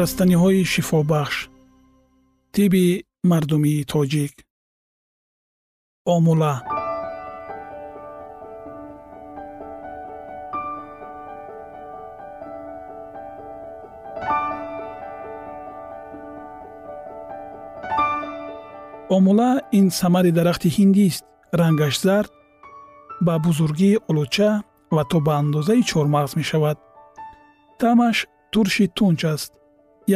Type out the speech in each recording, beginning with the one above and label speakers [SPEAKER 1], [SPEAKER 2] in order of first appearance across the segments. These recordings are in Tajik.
[SPEAKER 1] растаниҳои шифобахш тиби мардумии тоҷик. Омула. Омула ин самари дарахти ҳиндист рангаш зард ба бузургии олуча ва то ба андозаи чормағз мешавад. Таъмаш турши тунч аст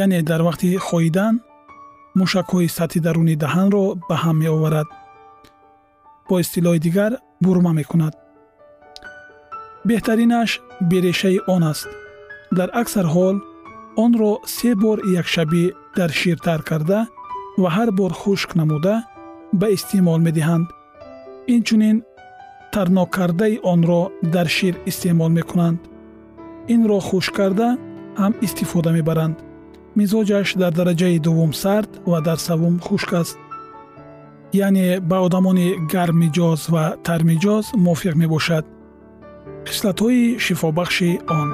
[SPEAKER 1] яъне дар вақти хоидан мушакҳои сатҳи даруни даҳанро ба ҳам меоварад. Бо истилоҳи дигар бурма мекунад. Беҳтаринаш берешаи он аст. Дар аксар ҳол онро се бор якшабӣ дар шир тар карда ва ҳар бор хушк намуда ба истеъмол медиҳанд. Инчунин тарнок кардаи онро дар шир истеъмол мекунанд. Инро хушк карда ҳам истифода мебаранд мизоҷаш дар дараҷаи дуввум сард ва дар саввум хушк аст яъне ба одамони гарммиҷоз ва тармиҷоз мувофиқ мебошад хислатҳои шифобахши он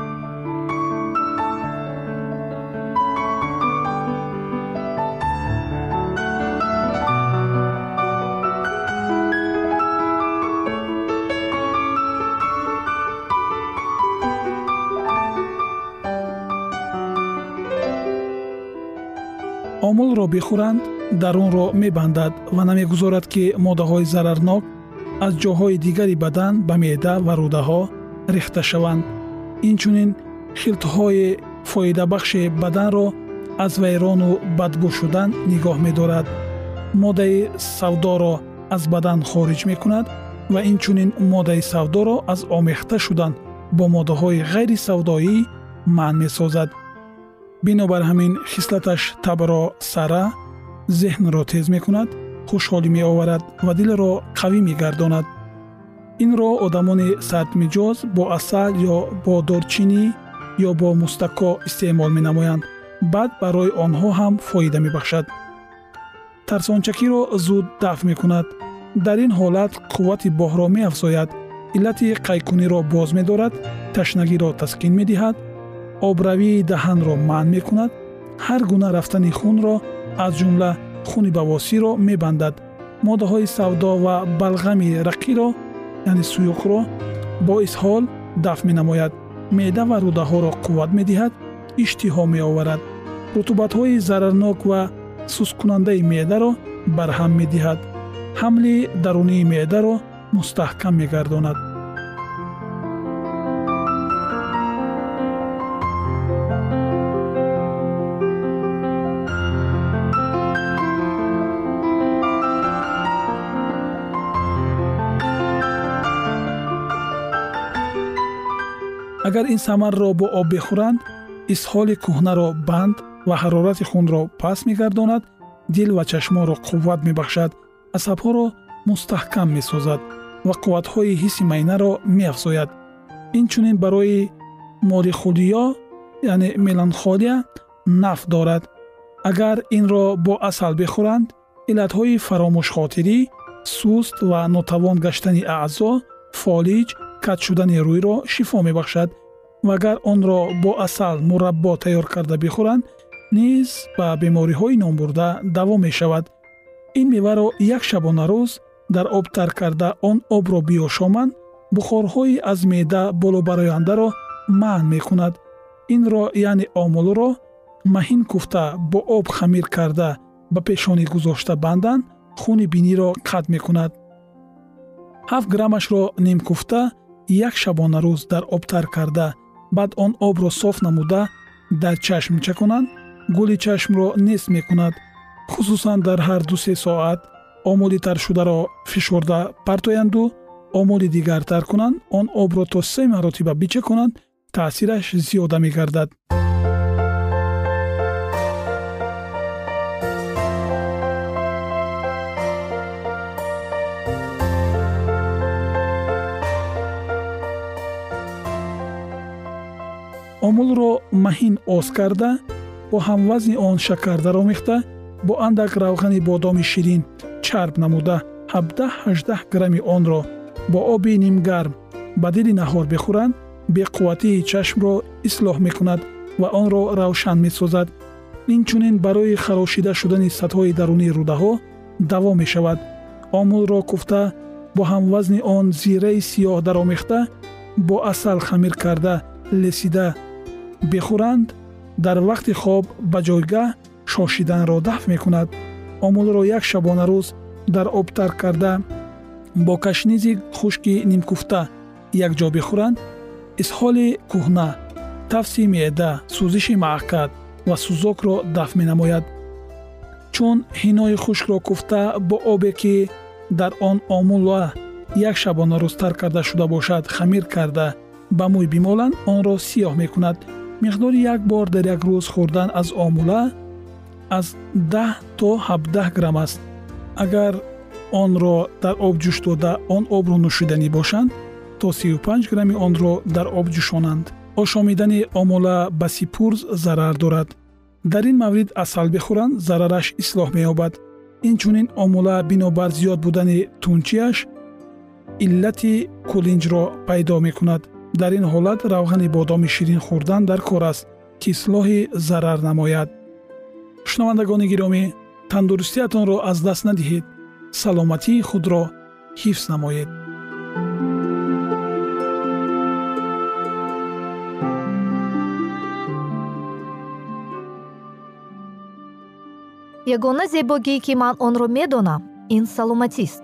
[SPEAKER 1] бихӯранд дарунро мебандад ва намегузорад ки моддаҳои зарарнок аз ҷоҳои дигари бадан ба меъда ва рӯдаҳо рехта шаванд. Инчунин хилтҳои фоидабахши баданро аз вайрону бадбӯ шудан нигоҳ медорад. Моддаи савдоро аз бадан хориҷ мекунад ва инчунин моддаи савдоро аз омехта шудан бо моддаҳои ғайрисавдоӣ манъ месозад бинобар ҳамин хислаташ табро сара зеҳнро тез мекунад хушҳолӣ меоварад ва дилро қавӣ мегардонад инро одамони сардмиҷоз бо асал ё бо дорчинӣ ё бо мустако истеъмол менамоянд баъд барои онҳо ҳам фоида мебахшад тарсончакиро зуд дафт мекунад дар ин ҳолат қуввати боҳро меафзояд иллати қайкуниро боз медорад ташнагиро таскин медиҳад обравии даҳанро манъ мекунад ҳар гуна рафтани хунро аз ҷумла хуни бавосиро мебандад. моддаҳои савдо ва балғами рақиро яъне суюқро бо исҳол дафт менамояд. меъда ва рӯдаҳоро қувват медиҳад иштиҳо меоварад. рутубатҳои зарарнок ва сусткунандаи меъдаро барҳам медиҳад. ҳамли дарунии меъдаро мустаҳкам мегардонад агар ин самарро бо об бихӯранд исҳоли кӯҳнаро банд ва ҳарорати хунро паст мегардонад дил ва чашмонро қувват мебахшад асабҳоро мустаҳкам месозад ва қувватҳои ҳисси майнаро меафзояд инчунин барои морихулиё яъне меланхолия нафъ дорад агар инро бо асал бихӯранд иллатҳои фаромӯшхотирӣ суст ва нотавон гаштани аъзо фолиҷ кат шудани рӯйро шифо мебахшад ва агар онро бо асал мураббо тайёр карда бихӯранд низ ба бемориҳои номбурда даво мешавад. Ин меваро як шабонарӯз дар об тар карда он обро биёшоманд бухорҳои аз меъда болобарояндаро маън мекунад. Инро яъне омулро маҳин куфта бо об хамир карда ба пешонӣ гузошта банданд хуни биниро қатъ мекунад. Ҳафт граммашро нимкуфта як шабонарӯз дар об тар карда баъд он обро соф намуда дар чашм чаконанд гули чашмро нест мекунад хусусан дар ҳар дусе соат. Омули таршударо фишурда партоянду омули дигар тар кунанд он обро то се маротиба бичаконанд таъсираш зиёда мегардад омулро маҳин оз карда бо ҳамвазни он шакар даромехта бо андак равғани бодоми ширин чарб намуда. 17-18 грамми онро бо оби нимгарм ба дили наҳор бихӯранд беқувватии чашмро ислоҳ мекунад ва онро равшан месозад. Инчунин барои харошида шудани сатҳои дарунии рӯдаҳо даво мешавад. омулро куфта бо ҳамвазни он зираи сиёҳ даромехта бо асал хамир карда лесида бихӯранд дар вақти хоб ба ҷойгаҳ шошиданро дафт мекунад. Омулро як шабонарӯз дар об тар карда. Бо кашнизи хушки нимкуфта якҷо бихӯранд исҳоли кӯҳна тафси меъда сӯзиши маъкад ва сӯзокро дафт менамояд. Чун ҳинои хушкро куфта бо обе ки дар он омула як шабонарӯз тар карда шуда бошад хамир карда ба мӯй бимоланд онро сиёҳ мекунад миқдори як бор дар як рӯз хӯрдан аз омула аз 10 то 17 грамм аст. Агар онро дар об ҷӯш дода он обро нӯшиданӣ бошанд то 35 грамми онро дар об ҷӯшонанд. Ошомидани омула ба сипурз зарар дорад. Дар ин маврид асал бихӯранд зарараш ислоҳ меёбад. Инчунин омула бинобар зиёд будани тунчиаш иллати кулинҷро пайдо мекунад дар ин ҳолат равғани бодоми ширин хӯрдан дар кор аст ки ислоҳи зарар намояд. Шунавандагони гиромӣ тандурустиатонро аз даст надиҳед. Саломатии худро ҳифз намоед.
[SPEAKER 2] Ягона зебогие ки ман онро медонам ин саломатист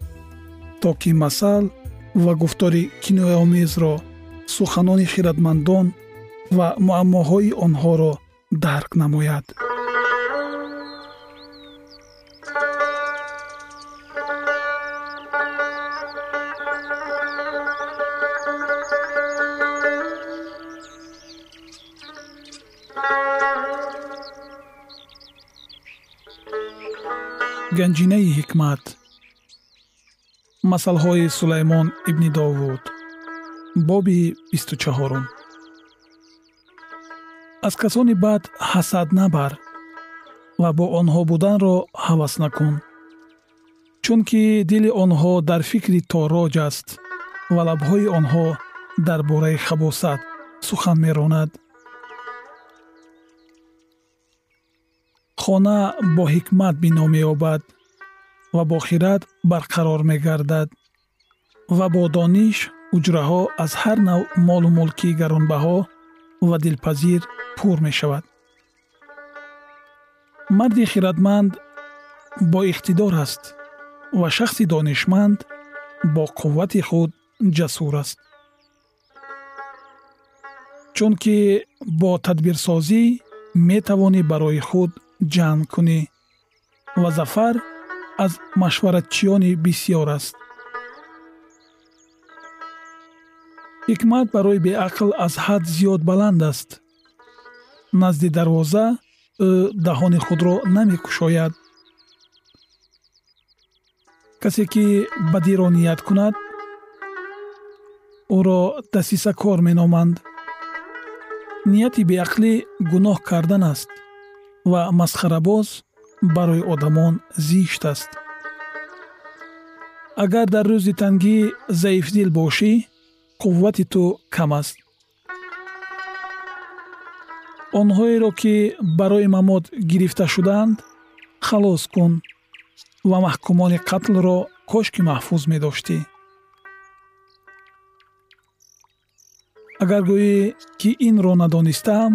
[SPEAKER 1] то ки масал ва гуфтори кинояомезро суханони хиратмандон ва муаммоҳои онҳоро дарк намояд. Ганҷинаи ҳикмат масъалҳои сулаймон ибни довуд боби бисту чаҳорум. Аз касони бад ҳасад набар ва бо онҳо буданро ҳавас накун. Чунки дили онҳо дар фикри тороҷ аст ва лабҳои онҳо дар бораи хабосат сухан меронад. Хона бо ҳикмат бино меёбад ва бо хирад барқарор мегардад. Ва бо дониш уҷраҳо аз ҳар навъ молу мулки гаронбаҳо ва дилпазир пур мешавад. Марди хиратманд бо иқтидор аст ва шахси донишманд бо қуввати худ ҷасур аст. Чунки бо тадбирсозӣ метавонӣ барои худ ҷанг кунӣ ва зафар аз машваратчиёни бисьёр аст. Ҳикмат барои беақл аз ҳад зиёд баланд аст. Назди дарвоза ӯ даҳони худро намекушояд. Касе ки бадиро ният кунад ӯро дасисакор меноманд. Нияти беақлӣ гуноҳ кардан аст ва масхарабоз барои одамон зишт аст. Агар дар рӯзи тангӣ заифдил бошӣ қуввати ту кам аст. Онҳоеро ки барои мамот гирифта шудаанд халос кун ва маҳкумони қатлро кошки маҳфуз медоштӣ. Агар гӯӣ ки инро надонистаам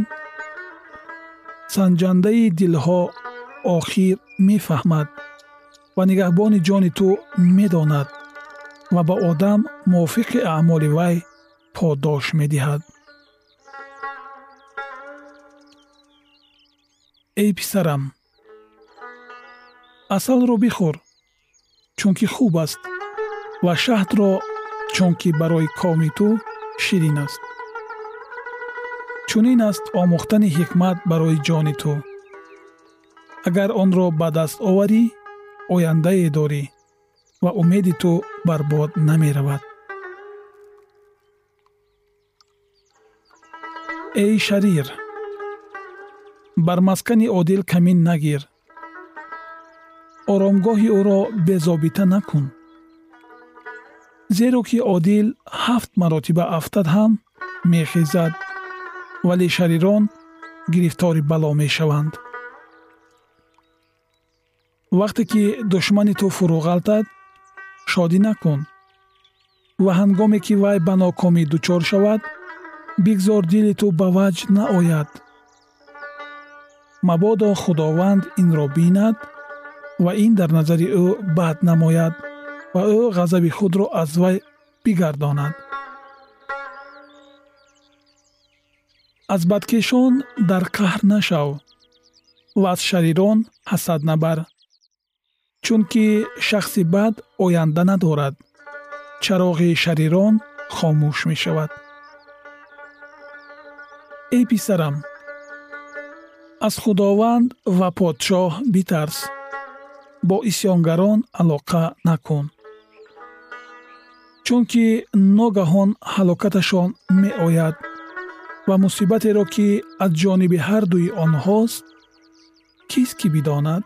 [SPEAKER 1] санҷандаи дилҳо охир мефаҳмад ва нигаҳбони ҷони ту медонад ва ба одам мувофиқи аъмоли вай подош медиҳад эй писарам асалро бихӯр чунки хуб аст ва шаҳдро чунки барои коми ту ширин аст чунин аст омӯхтани ҳикмат барои ҷони ту агар онро ба даст оварӣ ояндае дорӣ ва умеди ту барбод намеравад. Эй шарир бар маскани одил камин нагир. Оромгоҳи ӯро безобита накун. Зеро ки одил ҳафт маротиба афтад ҳам мехезад вале шарирон гирифтори бало мешаванд вақте ки душмани ту фурӯғалтад шодӣ накун. Ва ҳангоме ки вай ба нокомӣ дучор шавад бигзор дили ту ба ваҷ наояд. Мабодо худованд инро бинад ва ин дар назари ӯ бад намояд ва ӯ ғазаби худро аз вай бигардонад. Аз бадкешон дар қаҳр нашав. Ва аз шарирон ҳасад набар чунки шахси бад оянда надорад. Чароғи шарирон хомӯш мешавад. Эй писарам аз худованд ва подшоҳ битарс. Бо исьёнгарон алоқа накун. Чунки ногаҳон ҳалокаташон меояд ва мусибатеро ки аз ҷониби ҳардуи онҳост кист ки бидонад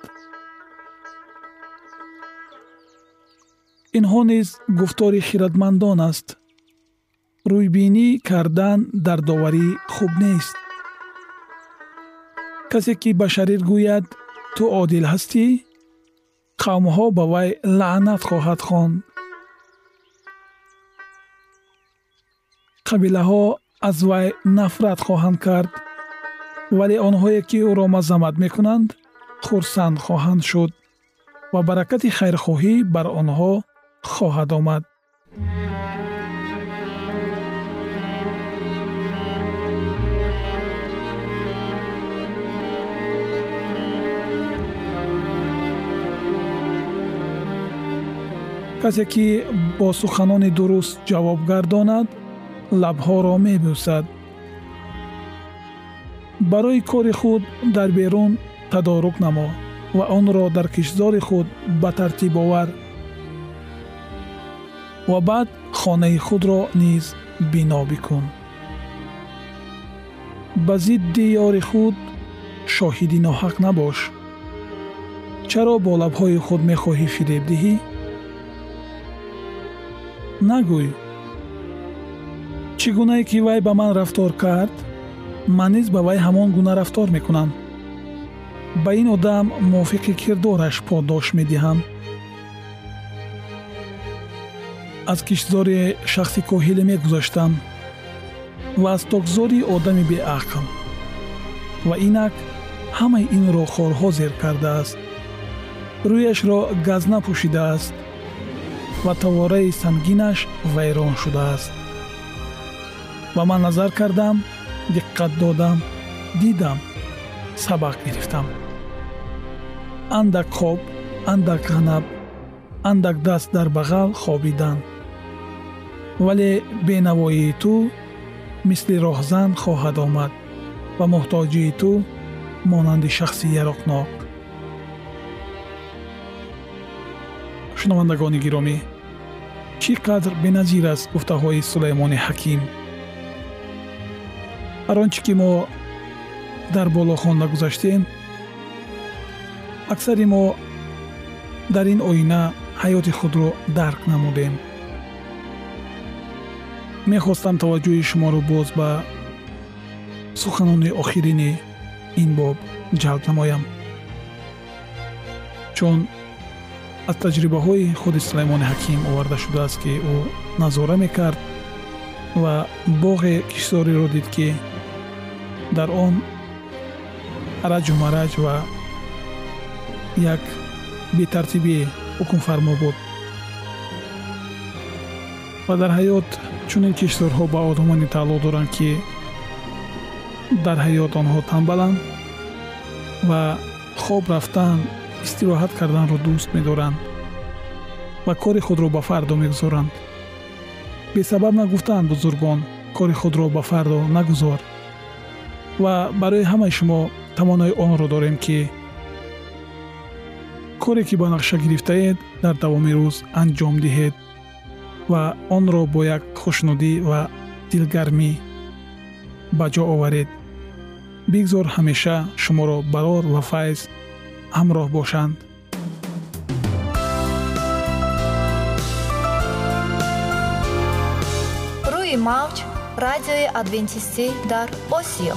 [SPEAKER 1] инҳо низ гуфтори хиратмандон аст. Рӯйбинӣ кардан дардоварӣ хуб нест. Касе ки ба шарир гӯяд ту одил ҳастӣ? Қавмҳо ба вай лаънат хоҳад хонд. Қабилаҳо аз вай нафрат хоҳанд кард вале онҳое ки ӯро мазаммат мекунанд хурсанд хоҳанд шуд ва баракати хайрхоҳӣ бар онҳо хоҳад омад. Касе ки бо суханони дуруст ҷавоб гардонад лабҳоро мебӯсад барои кори худ дар берун тадорук намо ва онро дар киштзори худ ба тартиб овар ва баъд хонаи худро низ бино бикун. Ба зидди ёри худ шоҳиди ноҳақ набош. Чаро бо лабҳои худ мехоҳӣ фиреб диҳӣ? Нагӯй. Чӣ гунае ки вай ба ман рафтор кард ман низ ба вай ҳамон гуна рафтор мекунам. Ба ин одам мувофиқи кирдораш подош медиҳам аз киштзори шахси коҳиле мегузаштам. Ва аз токзори одами беақл. Ва инак ҳамаи инро хорҳо зер кардааст. Рӯяшро газна пӯшидааст ва тавораи сангинаш вайрон шудааст. Ва ман назар кардам диққат додам дидам сабақ гирифтам. Андак хоб андак ғанаб андак даст дар бағал хобидан вале бенавоии ту мисли роҳзан хоҳад омад ва муҳтоҷии ту монанди шахси яроқнок. Шунавандагони гиромӣ чӣ қадр беназир аст гуфтаҳои сулаймони ҳаким? Ҳар он чӣ ки мо дар боло хонда гузаштем аксари мо дар ин оина ҳаёти худро дарк намудем мехостам таваҷҷӯҳи шуморо боз ба суханони охирини ин боб ҷалб намоям. Чун аз таҷрибаҳои худи сулаймони ҳаким оварда шудааст ки ӯ назора мекард ва боғе киштзориро дид ки дар он раҷу мараҷ ва як бетартибӣ ҳукмфармо буд. Ва дар ҳаёт чунин киштзорҳо ба одамоне тааллуқ доранд ки дар ҳаёт онҳо тамбаланд ва хоб рафтан истироҳат карданро дӯст медоранд ва кори худро ба фардо мегузоранд. Бесабаб нагуфтаанд бузургон кори худро ба фардо нагузор ва барои ҳамаи шумо тавонои онро дорем ки коре ки ба нақша гирифтаед дар давоми рӯз анҷом диҳед ва онро бо як хушнудӣ ва дилгармӣ ба ҷо оваред. Бигзор ҳамеша шуморо барор ва файз ҳамроҳ бошанд.
[SPEAKER 2] Рӯи мавҷ радиои адвентистӣ дар осиё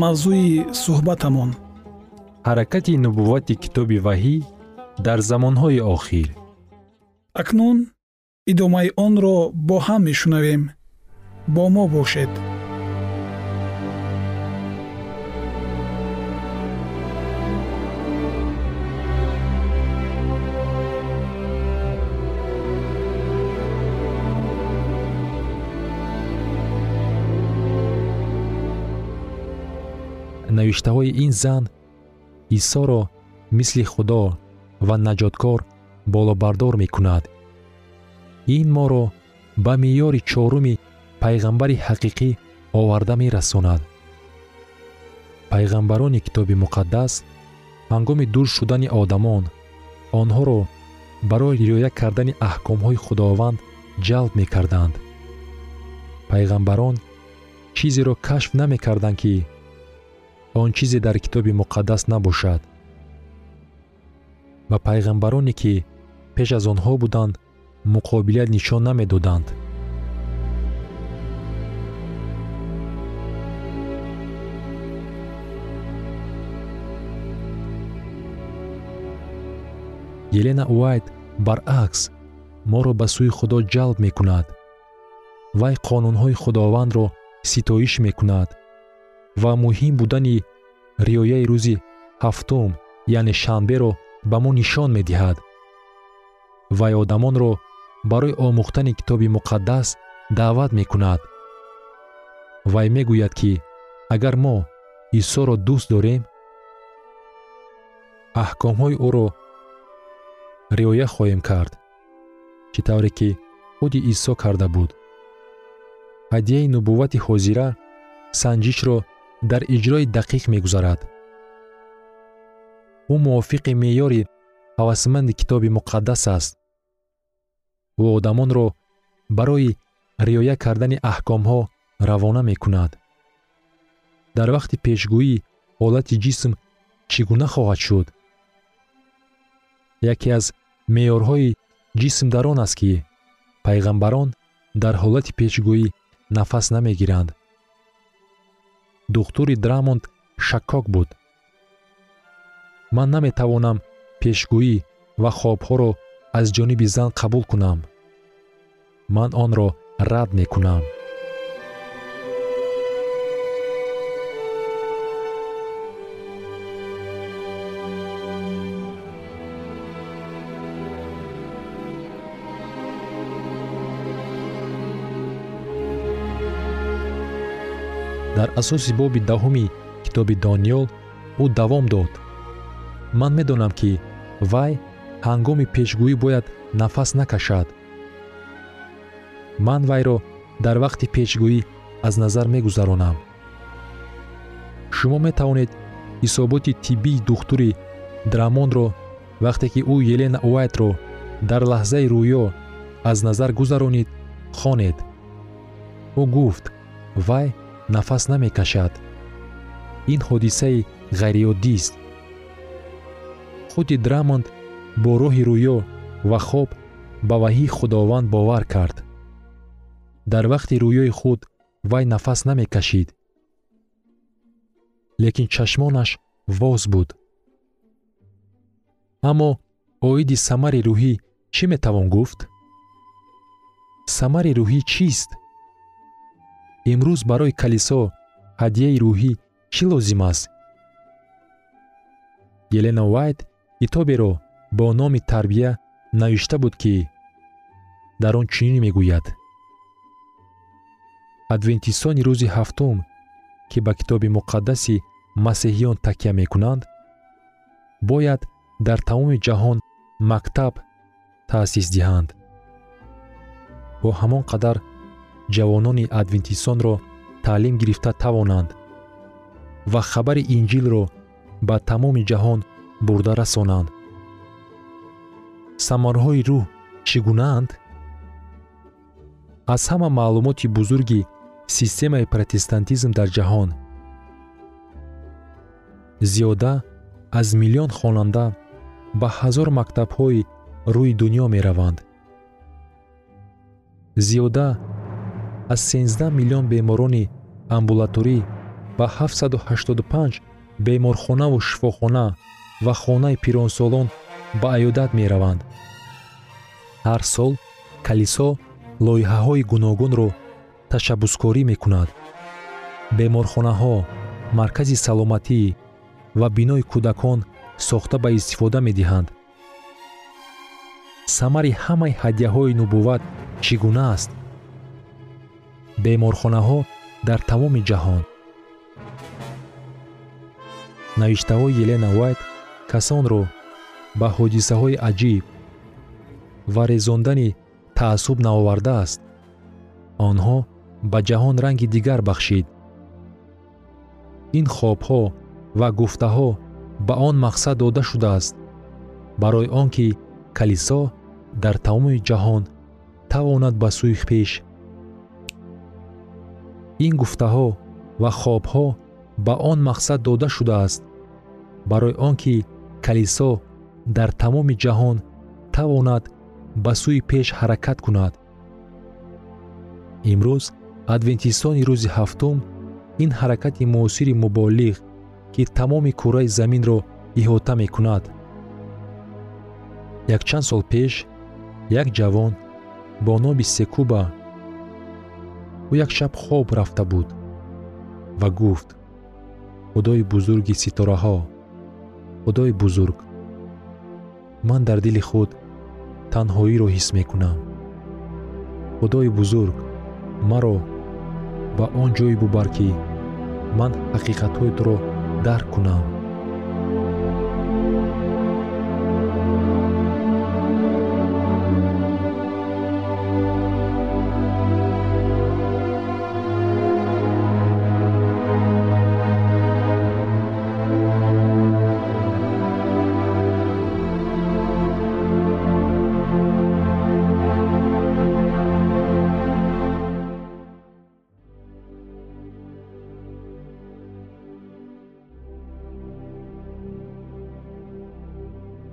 [SPEAKER 1] мавзӯи суҳбатамон.
[SPEAKER 3] Ҳаракати нубуввати китоби ваҳӣ дар замонҳои охир.
[SPEAKER 1] Акнун идомаи онро бо ҳам мешунавем. Бо мо бошед
[SPEAKER 3] навиштаҳои ин зан исоро мисли худо ва наҷоткор болобардор мекунад. Ин моро ба меъёри чоруми пайғамбари ҳақиқӣ оварда мерасонад. Пайғамбарони китоби муқаддас ҳангоми дур шудани одамон онҳоро барои риоя кардани аҳкомҳои худованд ҷалб мекарданд. Пайғамбарон чизеро кашф намекарданд ки он чизе дар китоби муқаддас набошад. Ва пайғамбароне ки пеш аз онҳо буданд муқобилият нишон намедоданд. Елена уайт баръакс моро ба сӯи худо ҷалб мекунад. Вай қонунҳои худовандро ситоиш мекунад ва муҳим будани риояи рӯзи ҳафтум яъне шанберо ба мо нишон медиҳад. вай одамонро барои омӯхтани китоби муқаддас даъват мекунад. вай мегӯяд ки агар мо исоро дӯст дорем аҳкомҳои ӯро риоя хоҳем кард чӣ тавре ки худи исо карда буд. ҳадияи нубуввати ҳозира санҷишро дар иҷрои дақиқ мегузарад. Ӯ мувофиқи меъёри ҳавасманди китоби муқаддас аст. Ӯ одамонро барои риоя кардани аҳкомҳо равона мекунад. Дар вақти пешгӯӣ ҳолати ҷисм чӣ гуна хоҳад шуд? Яке аз меъёрҳои ҷисм дар он аст ки пайғамбарон дар ҳолати пешгӯӣ нафас намегиранд духтури драмонд шаккок буд. Ман наметавонам пешгӯӣ ва хобҳоро аз ҷониби зан қабул кунам. Ман онро рад мекунам дар асоси боби даҳуми китоби дониёл ӯ давом дод. Ман медонам ки вай ҳангоми пешгӯӣ бояд нафас накашад. Ман вайро дар вақти пешгӯӣ аз назар мегузаронам. Шумо метавонед ҳисоботи тиббии духтури драмонро вақте ки ӯ елена уайтро дар лаҳзаи рӯё аз назар гузаронид хонед. Ӯ гуфт вай нафас намекашад. Ин ҳодисаи ғайриоддист худи драмонд бо роҳи рӯё ва хоб ба ваҳии худованд бовар кард. Дар вақти рӯёи худ вай нафас намекашид. Лекин чашмонаш воз буд. Аммо оиди самари рӯҳӣ чӣ метавон гуфт? Самари рӯҳӣ чист имрӯз барои калисо ҳадияи рӯҳӣ чӣ лозим аст? Елена вайт китоберо бо номи тарбия навишта буд ки дар он чунин мегӯяд? Адвентистони рӯзи ҳафтум ки ба китоби муқаддаси масеҳиён такя мекунанд бояд дар тамоми ҷаҳон мактаб таъсис диҳанд. Бо ҳамон қадар ҷавонони адвентистонро таълим гирифта тавонанд ва хабари инҷилро ба тамоми ҷаҳон бурда расонанд. Самарҳои рӯҳ чӣ гунаанд? Аз ҳама маълумоти бузурги системаи протестантизм дар ҷаҳон. Зиёда аз миллион хонанда ба ҳазор мактабҳои рӯи дунё мераванд. Зиёда аз 16 миллион беморони амбулаторӣ ба 785 беморхонаву шифохона ва хонаи пиронсолон ба аёдат мераванд. Ҳар сол калисо лоиҳаҳои гуногунро ташаббускорӣ мекунад. Беморхонаҳо маркази саломатӣ ва бинои кӯдакон сохта ба истифода медиҳанд. Самари ҳамаи ҳадияҳои нубувват чӣ гуна аст беморхонаҳо дар тамоми ҷаҳон. Навиштаҳои елена вайт касонро ба ҳодисаҳои аҷиб ва резондани таассуб наовардааст онҳо ба ҷаҳон ранги дигар бахшид. Ин хобҳо ва гуфтаҳо ба он мақсад дода шудааст. Барои он ки калисо дар тамоми ҷаҳон тавонад ба сӯи пеш ин гуфтаҳо ва хобҳо ба он мақсад дода шудааст. Барои он ки калисо дар тамоми ҷаҳон тавонад ба сӯи пеш ҳаракат кунад. Имрӯз адвентистони рӯзи ҳафтум ин ҳаракати муосири муболиғ ки тамоми кураи заминро иҳота мекунад. Якчанд сол пеш як ҷавон бо номи секуба ӯ як шаб хоб рафта буд ва гуфт худои бузурги ситораҳо худои бузург ман дар дили худ танҳоиро ҳис мекунам. Худои бузург маро ба он ҷое бубар ки ман ҳақиқатҳои туро дарк кунам